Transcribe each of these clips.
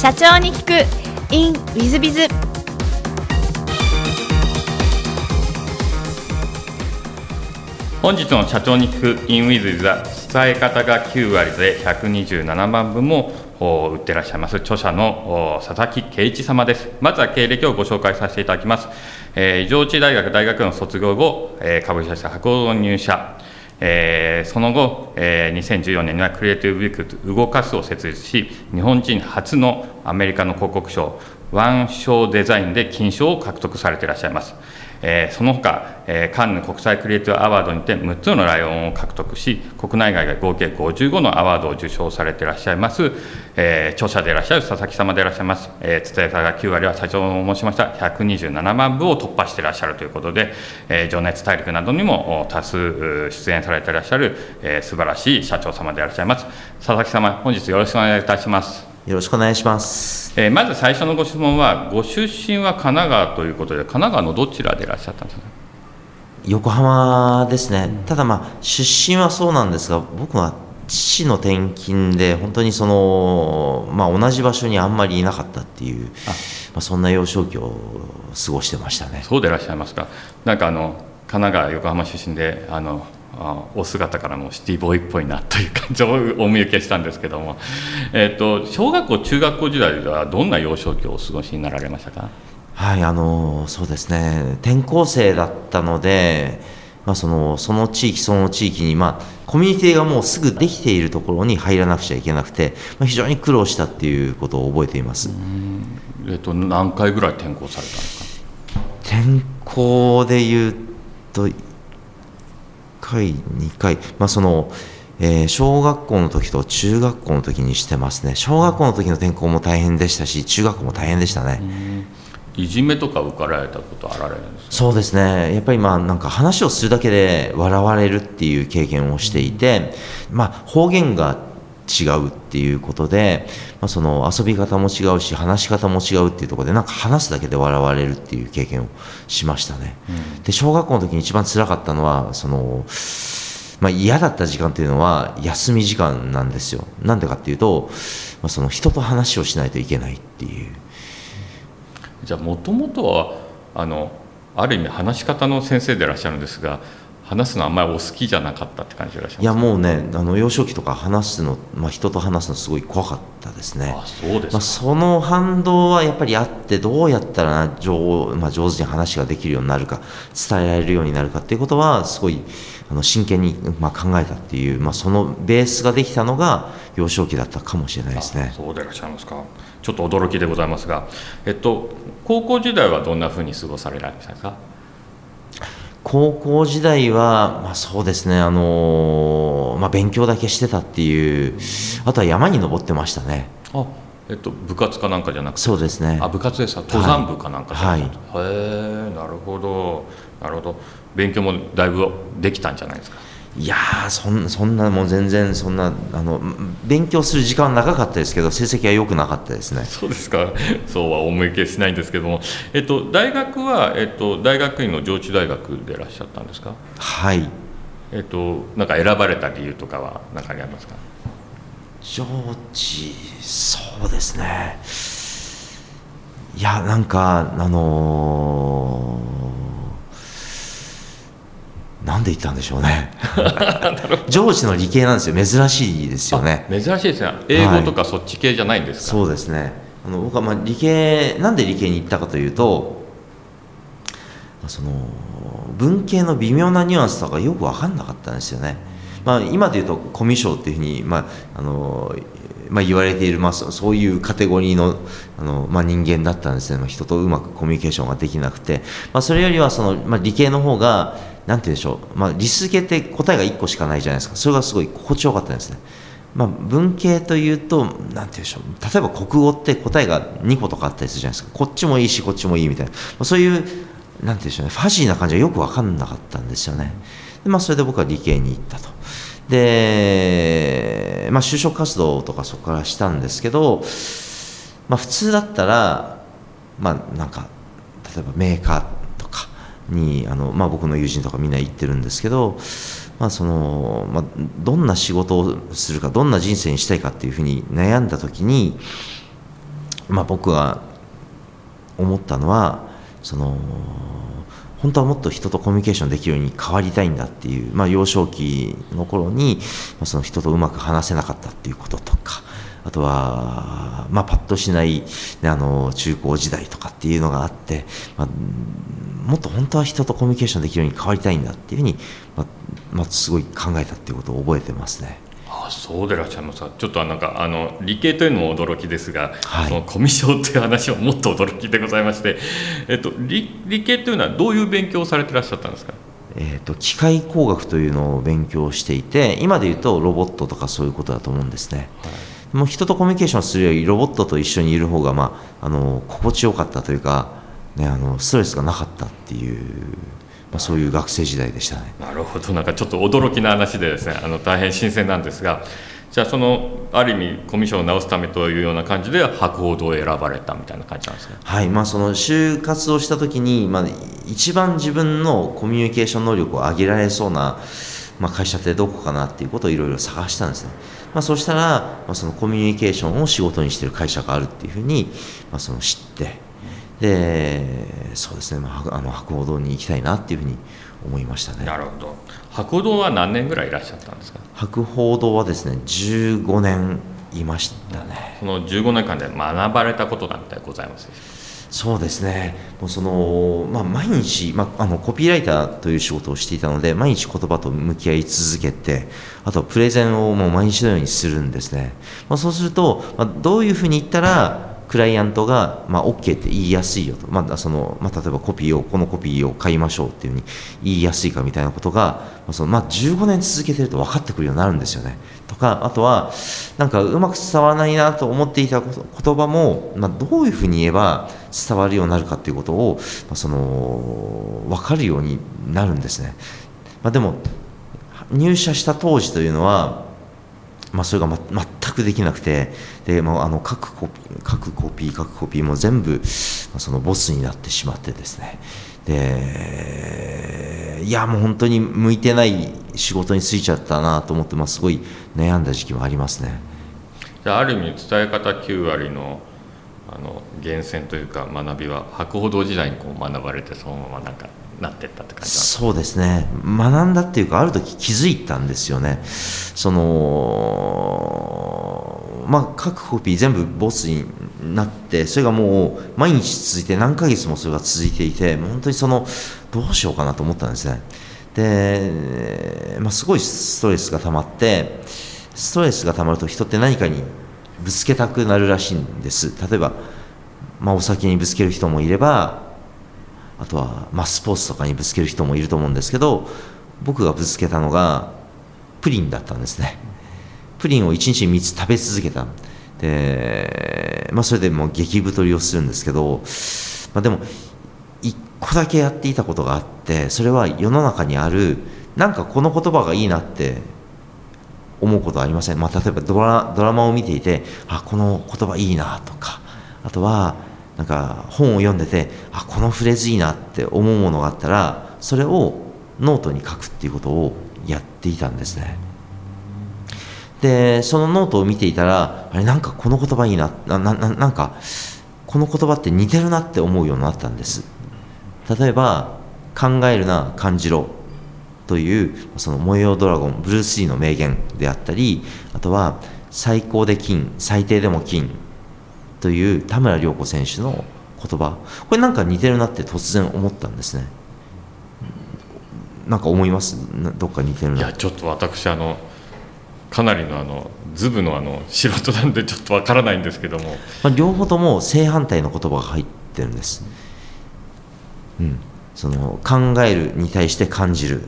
社長に聞く。In ウィズビズ本日の社長に聞く in ウィズビズは伝え方が9割で127万部も売ってらっしゃいます。著者の佐々木圭一様です。まずは経歴をご紹介させていただきます、えー、上智大学大学の卒業後、えー、株式会社博報入社。えー、その後、えー、2014年にはクリエイティブウィーク動かすを設立し日本人初のアメリカの広告賞ワンショーデザインで金賞を獲得されていらっしゃいます。えー、その他、えー、カンヌ国際クリエイティブアワードにて6つのライオンを獲得し国内外が合計55のアワードを受賞されていらっしゃいます、えー、著者でいらっしゃる佐々木様でいらっしゃいます、えー、伝え方が9割は社長も申しました127万部を突破していらっしゃるということで、えー、情熱大陸などにも多数出演されていらっしゃる、えー、素晴らしい社長様でいらっしゃいます。佐々木様本日よろしくお願いいたします。よろしくお願いします、えー、まず最初のご質問はご出身は神奈川ということで神奈川のどちらでいらっしゃったんですか？横浜ですね、ただまあ出身はそうなんですが僕は父の転勤で本当にその、まあ、同じ場所にあんまりいなかったっていうまあ、そんな幼少期を過ごしてましたね。そうでいらっしゃいますか？なんかあの神奈川横浜出身であのあお姿からもシティボーイっぽいなという感じを お見受けしたんですけども、えーと、小学校中学校時代ではどんな幼少期をお過ごしになられましたか？はいあのそうですね。転校生だったので、まあ、そのその地域その地域に、まあ、コミュニティがもうすぐできているところに入らなくちゃいけなくて、まあ、非常に苦労したっていうことを覚えています。えーと、と何回ぐらい転校されたんですか？転校でいうと回2回、まあ、その、えー、小学校の時と中学校の時にしてますね。小学校の時の転校も大変でしたし中学校も大変でしたね。いじめとか受かられたことあられるんですか？そうですね。やっぱりまあなんか話をするだけで笑われるっていう経験をしていて、まあ、方言が違うっていうことで、まあ、その遊び方も違うし話し方も違うっていうところでなんか話すだけで笑われるっていう経験をしましたね、うん、で小学校の時に一番辛かったのはその、まあ、嫌だった時間っていうのは休み時間なんですよ。なんでかっていうと、まあ、その人と話をしないといけないっていう。じゃあもともとはあのある意味話し方の先生でいらっしゃるんですが話すのあんまりお好きじゃなかったって感じでいらっしゃいます。いやもうねあの幼少期とか話すの、まあ、人と話すのすごい怖かったですね。あそうですまあ、その反動はやっぱりあってどうやったら上,、まあ、上手に話ができるようになるか伝えられるようになるかっていうことはすごいあの真剣に、まあ、考えたっていう、まあ、そのベースができたのが幼少期だったかもしれないですね。そうでいらっしゃいますか。ちょっと驚きでございますが、えっと、高校時代はどんなふうに過ごされられましたか？高校時代は、まあ、そうですね、あのー、まあ、勉強だけしてたっていうあとは山に登ってましたね。あえっと、部活かなんかじゃなくて？そうですね。あ部活ですか登山部かなんかじゃなくて、はい、へえなるほど。なるほど。勉強もだいぶできたんじゃないですか？いやそんそんなもう全然そんなあの勉強する時間は長かったですけど成績は良くなかったですね。そうですか。そうは思い消しないんですけども、えっと、大学は、えっと、大学院の上智大学でいらっしゃったんですか？はい。えっとなんか選ばれた理由とかは何かありますか？上智そうですね。いやなんかあのーなんで言ったんでしょうね。上智の理系なんですよ。珍しいですよね。珍しいですね。英語とかそっち系じゃないんですか、はい、そうですね。あの僕はまあ理系なんで理系に行ったかというとその文系の微妙なニュアンスとかよく分かんなかったんですよね、まあ、今で言うとコミュ障っていうふうに、まああのまあ、言われている、まあ、そういうカテゴリーのあの、まあ、人間だったんですね、まあ、人とうまくコミュニケーションができなくて、まあ、それよりはその、まあ、理系の方がなんて言うでしょう、まあ、理数系って答えが1個しかないじゃないですか。それがすごい心地よかったんですね、まあ、文系というとなんて言うんでしょう。例えば国語って答えが2個とかあったりするじゃないですか。こっちもいいしこっちもいいみたいな、まあ、そういうなんて言うんでしょうね。ファジーな感じがよく分かんなかったんですよね。で、まあ、それで僕は理系に行ったと。で、まあ、就職活動とかそこからしたんですけど、まあ、普通だったらまあなんか例えばメーカーにあの、まあ、僕の友人とかみんな言ってるんですけど、まあそのまあ、どんな仕事をするかどんな人生にしたいかっていうふうに悩んだ時にまあ、僕が思ったのはその本当はもっと人とコミュニケーションできるように変わりたいんだっていう、まあ、幼少期の頃に、まあ、その人とうまく話せなかったっていうこととかあとは、まあ、パッとしない、ね、あの中高時代とかっていうのがあって、まあ、もっと本当は人とコミュニケーションできるように変わりたいんだっていうふうに、まあまあ、すごい考えたっていうことを覚えてますね。あそうでいらっしゃいますちょっとなんかあの理系というのも驚きですが、はい、そのコミュ障という話はもっと驚きでございまして、えっと、理理系というのはどういう勉強をされてらっしゃったんですか？えーと、機械工学というのを勉強していて今で言うとロボットとかそういうことだと思うんですね、はい、もう人とコミュニケーションするよりロボットと一緒にいる方が、まあ、あの心地よかったというか、ね、あのストレスがなかったっていうまあ、そういう学生時代でしたね。なるほどなんかちょっと驚きな話でですねあの大変新鮮なんですがじゃあそのある意味コミュ障を直すためというような感じで博報堂を選ばれたみたいな感じなんですね。はいまあ、その就活をした時に、まあ、一番自分のコミュニケーション能力を上げられそうな、まあ、会社ってどこかなっていうことをいろいろ探したんですね。まあ、そしたら、まあ、そのコミュニケーションを仕事にしている会社があるっていうふうに、まあ、その知ってでそうですね、まあ、あの博報堂に行きたいなっていうふうに思いましたね。なるほど。博報堂は何年ぐらいいらっしゃったんですか？博報堂はですね15年いましたね。その15年間で学ばれたことなんてございますそうですね。もうその、まあ、毎日、まあ、あのコピーライターという仕事をしていたので毎日言葉と向き合い続けてあとはプレゼンをもう毎日のようにするんですね、まあ、そうすると、まあ、どういうふうに言ったらクライアントが、まあ、OK って言いやすいよと、まあそのまあ、例えばコピーをこのコピーを買いましょうっていうふうに言いやすいかみたいなことが、まあそのまあ、15年続けてると分かってくるようになるんですよね。とかあとはなんかうまく伝わらないなと思っていた言葉も、まあ、どういうふうに言えば伝わるようになるかっていうことを、まあ、その分かるようになるんですね。まあ、でも入社した当時というのはまあ、それが、ま、全くできなくてで、まあ、あの各コピー各コピー各コピーも全部、まあ、そのボスになってしまってですねでいやもう本当に向いてない仕事に就いちゃったなと思って、まあ、すごい悩んだ時期もありますねじゃあある意味伝え方9割のあの源泉というか学びは博報堂時代にこう学ばれてそのままなんかなってったって感じそうですね。学んだっていうかある時気づいたんですよね。そのまあ各コピー全部ボスになってそれがもう毎日続いて何ヶ月もそれが続いていて本当にそのどうしようかなと思ったんですね。で、まあ、すごいストレスが溜まってストレスが溜まると人って何かにぶつけたくなるらしいんです。例えば、まあ、お酒にぶつける人もいればあとは、まあ、スポーツとかにぶつける人もいると思うんですけど僕がぶつけたのがプリンだったんですね。プリンを1日3つ食べ続けた。で、まあ、それでもう激太りをするんですけど、まあ、でも1個だけやっていたことがあってそれは世の中にあるなんかこの言葉がいいなって思うことはありません、まあ、例えばドラドラマを見ていてあこの言葉いいなとかあとはなんか本を読んでてあこのフレーズいいなって思うものがあったらそれをノートに書くっていうことをやっていたんですね。でそのノートを見ていたらあれなんかこの言葉いいななななんかこの言葉って似てるなって思うようになったんです。例えば考えるな感じろ。というその模様ドラゴンブルース・リーの名言であったりあとは最高で金最低でも金という田村涼子選手の言葉。これなんか似てるなって突然思ったんですね。なんか思います？どっか似てるな。いやちょっと私あのかなりのあのズブのあの素人なんでちょっとわからないんですけども、まあ、両方とも正反対の言葉が入ってるんです、うん、その考えるに対して感じる、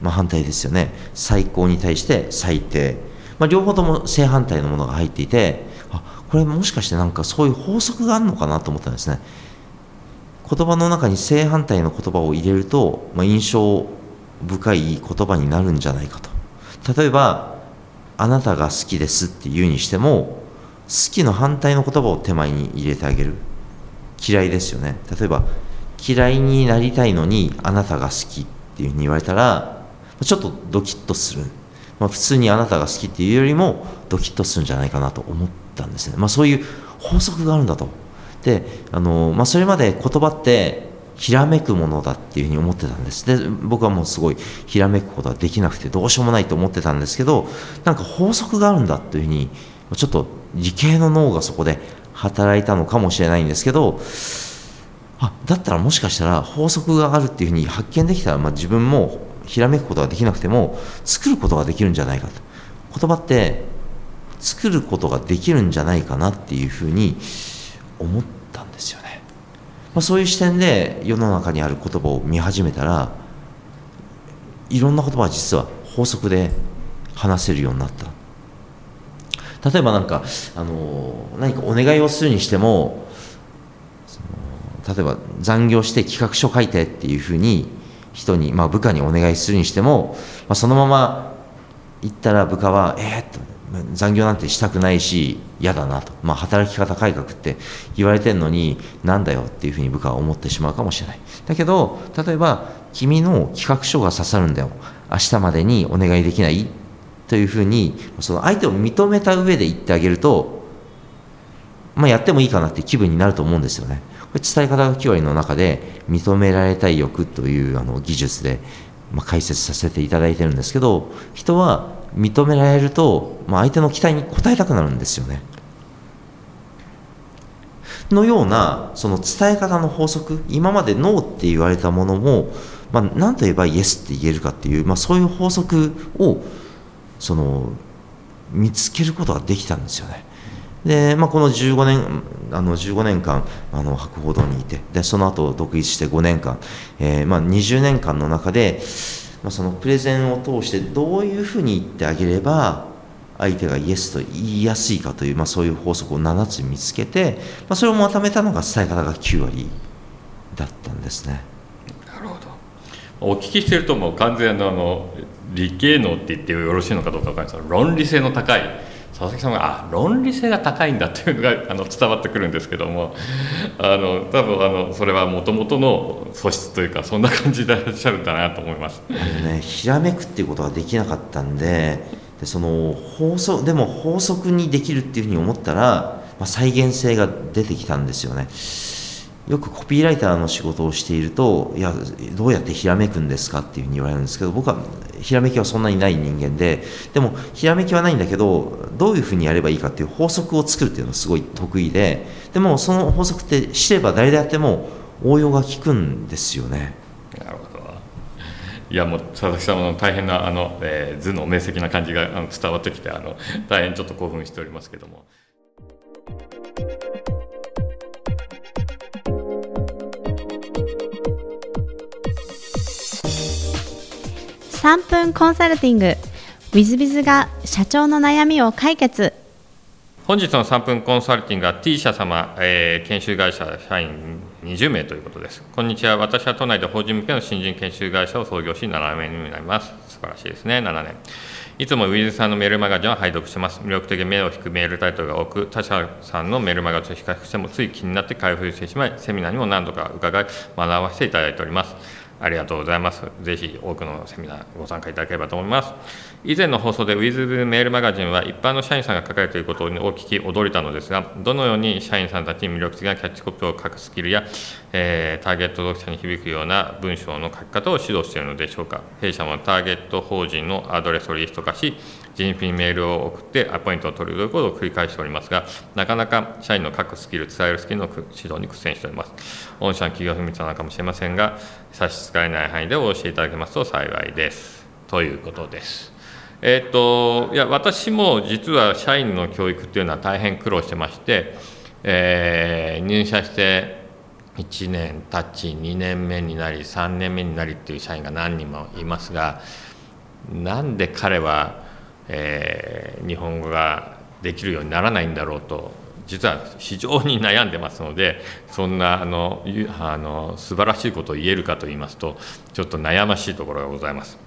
まあ、反対ですよね。最高に対して最低、まあ、両方とも正反対のものが入っていてあこれもしかしてなんかそういう法則があるのかなと思ったんですね。言葉の中に正反対の言葉を入れると、まあ、印象深い言葉になるんじゃないかと。例えば「あなたが好きです」って言うにしても好きの反対の言葉を手前に入れてあげる。嫌いですよね。例えば嫌いになりたいのにあなたが好きっていうふうに言われたらちょっとドキッとする、まあ、普通にあなたが好きっていうよりもドキッとするんじゃないかなと思ったんですね、まあ、そういう法則があるんだと。であの、まあ、それまで言葉ってひらめくものだっていうふうに思ってたんです。で僕はもうすごいひらめくことはできなくてどうしようもないと思ってたんですけどなんか法則があるんだというふうにちょっと理系の脳がそこで働いたのかもしれないんですけどあだったらもしかしたら法則があるっていうふうに発見できたら、まあ、自分もひらめくことができなくても作ることができるんじゃないかと。言葉って作ることができるんじゃないかなっていうふうに思ったんですよね、まあ、そういう視点で世の中にある言葉を見始めたらいろんな言葉は実は法則で話せるようになった。例えば何かあの何かお願いをするにしても例えば残業して企画書書いてっていうふうに人に、まあ、部下にお願いするにしても、まあ、そのまま行ったら部下は「えー、っと残業なんてしたくないし嫌だなと、まあ、働き方改革って言われてるのになんだよっていうふうに部下は思ってしまうかもしれない。だけど例えば君の企画書が刺さるんだよ。明日までにお願いできない？というふうにその相手を認めた上で言ってあげると、まあ、やってもいいかなって気分になると思うんですよね。伝え方が9割の中で認められたい欲というあの技術で、まあ、解説させていただいてるんですけど人は認められると、まあ、相手の期待に応えたくなるんですよね。のようなその伝え方の法則今までノーって言われたものも、まあ、何と言えばイエスって言えるかっていう、まあ、そういう法則をその見つけることができたんですよね。で、まあ、この15年あの15年間あの博報堂にいてでその後独立して5年間、えーまあ、20年間の中でまあ、そのプレゼンを通してどういうふうに言ってあげれば相手がイエスと言いやすいかという、まあ、そういう法則を7つ見つけて、まあ、それをまとめたのが伝え方が9割だったんですね。なるほどお聞きしてるともう完全なあの理系能って言ってよろしいのかどうか分かんないですが論理性の高い佐々木さんがあ論理性が高いんだっていうのが あの伝わってくるんですけどもあの多分あのそれはもともとの素質というかそんな感じでいらっしゃるんだなと思います。ね、ひらめくっていうことができなかったんででその法則でも法則にできるっていうふうに思ったら、まあ、再現性が出てきたんですよね。よくコピーライターの仕事をしているといやどうやってひらめくんですかっていうふうに言われるんですけど僕はひらめきはそんなにない人間ででもひらめきはないんだけどどういうふうにやればいいかっていう法則を作るっていうのがすごい得意ででもその法則って知れば誰であっても応用が効くんですよね。なるほどいやもう佐々木様の大変なあの、えー、図の明晰な感じが伝わってきてあの大変ちょっと興奮しておりますけども。3分コンサルティング。w i z b i z が社長の悩みを解決。本日の3分コンサルティングは T 社様、えー、研修会社社員20名ということです。こんにちは。私は都内で法人向けの新人研修会社を創業し7年になります。素晴らしいですね。7年。いつもウィズさんのメールマガジンを拝読してます。魅力的目を引くメールタイトルが多く、他社さんのメールマガジンを比較してもつい気になって開封してしまい、セミナーにも何度か伺い、学ばせていただいております。ありがとうございます。ぜひ多くのセミナーご参加いただければと思います。以前の放送で With メールマガジンは一般の社員さんが書かれていることを聞き驚いたのですが、どのように社員さんたちに魅力的なキャッチコピーを書くスキルや、えー、ターゲット読者に響くような文章の書き方を指導しているのでしょうか？弊社もターゲット法人のアドレスをリスト化し、人品メールを送ってアポイントを取るということを繰り返しておりますが、なかなか社員の書くスキル、伝えるスキルの指導に苦戦しております。御社の企業秘密なのかもしれませんが、差し支えない範囲でお教えいただけますと幸いです。ということです。えっ、といや私も実は社員の教育っていうのは大変苦労してまして、えー、入社して1年経ち2年目になり3年目になりっていう社員が何人もいますがなんで彼はえー、日本語ができるようにならないんだろうと実は非常に悩んでますのでそんなあのあの素晴らしいことを言えるかと言いますとちょっと悩ましいところがございます。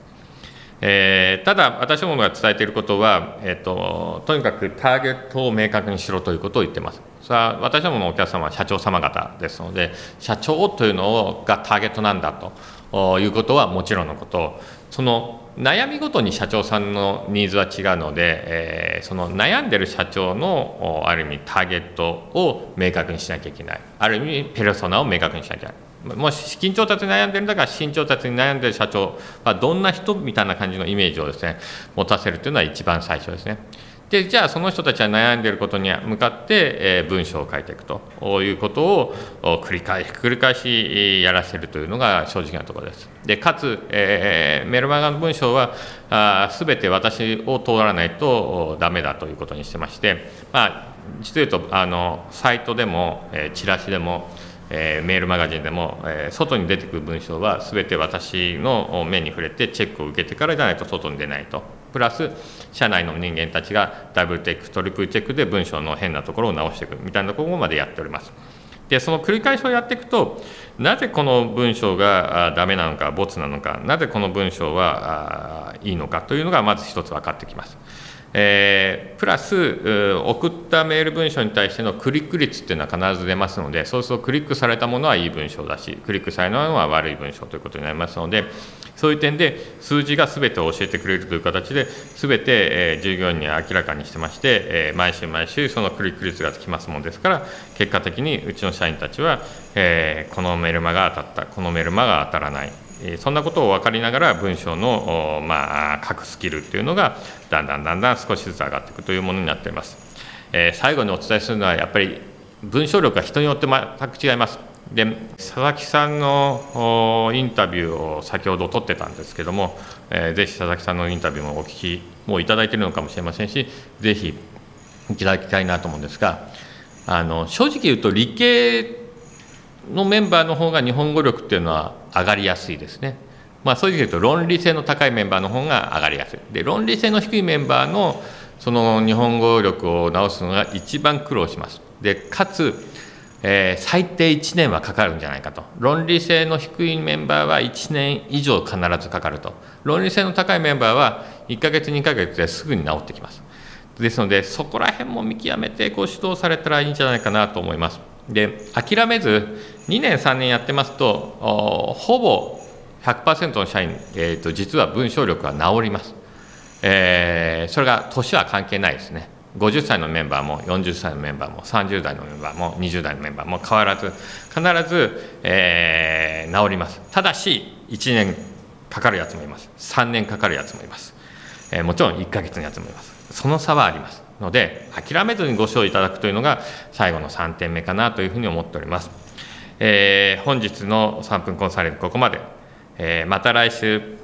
えー、ただ私どもが伝えていることは、えーと、とにかくターゲットを明確にしろということを言ってます。さあ私どものお客様は社長様方ですので社長というのがターゲットなんだということはもちろんのこと。その悩みごとに社長さんのニーズは違うので、えー、その悩んでる社長のある意味ターゲットを明確にしなきゃいけない。ある意味ペルソナを明確にしなきゃいけない。もし資金調達に悩んでるんだから資金調達に悩んでる社長。はどんな人みたいな感じのイメージをですね持たせるというのは一番最初ですね。でじゃあその人たちは悩んでいることに向かって、え、文章を書いていくと。いうことを繰り返し繰り返しやらせるというのが正直なところです。でかつ、えー、メルマガの文章はあ全て私を通らないとダメだということにしてまして、まあ、実を言うとあのサイトでも、え、チラシでもえ、メールマガジンでも、え、外に出てくる文章は全て私の目に触れてチェックを受けてからじゃないと外に出ないと。プラス社内の人間たちがダブルチェックトリプルチェックで文章の変なところを直していくみたいなところまでやっております。でその繰り返しをやっていくとなぜこの文章がダメなのかボツなのかなぜこの文章はいいのかというのがまず一つ分かってきます。えー、プラス送ったメール文章に対してのクリック率っていうのは必ず出ますのでそうするとクリックされたものはいい文章だしクリックされないのは悪い文章ということになりますのでそういう点で数字が全てを教えてくれるという形で全て、え、従業員に明らかにしてまして、え、毎週毎週そのクリック率がつきますものですから結果的にうちの社員たちは、えこのメルマが当たったこのメルマが当たらないそんなことを分かりながら文章の、まあ、書くスキルというのがだんだんだんだん少しずつ上がっていくというものになっています。え、最後にお伝えするのはやっぱり文章力が人によって全く違います。で佐々木さんのインタビューを先ほど取ってたんですけども、えー、ぜひ佐々木さんのインタビューもお聞きもういただいているのかもしれませんしぜひいただきたいなと思うんですがあの正直言うと理系のメンバーの方が日本語力っていうのは上がりやすいですね。まあ、そういう意味で言うと論理性の高いメンバーの方が上がりやすい。で論理性の低いメンバーのその日本語力を直すのが一番苦労します。でかつ、えー、最低1年はかかるんじゃないかと論理性の低いメンバーは1年以上必ずかかると論理性の高いメンバーは1ヶ月2ヶ月ですぐに治ってきますですのでそこら辺も見極めてご指導されたらいいんじゃないかなと思いますで諦めず2年3年やってますとほぼ100%の社員、えーと、実は文章力は治ります、えー、それが年は関係ないですね。50歳のメンバーも40歳のメンバーも30代のメンバーも20代のメンバーも変わらず必ず、えー、治ります。ただし1年かかるやつもいます。3年かかるやつもいます、えー、もちろん1ヶ月のやつもいます。その差はあります。ので諦めずにご賞いただくというのが最後の3点目かなというふうに思っております、えー、本日の3分コンサルここまで、えー、また来週。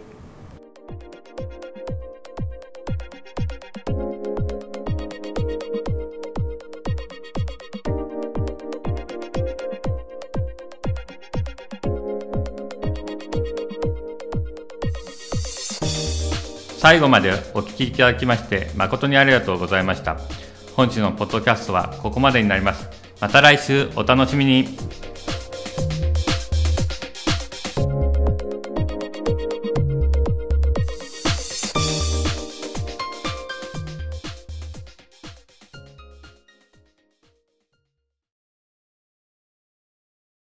最後までお聴きいただきまして誠にありがとうございました。本日のポッドキャストはここまでになります。また来週お楽しみに。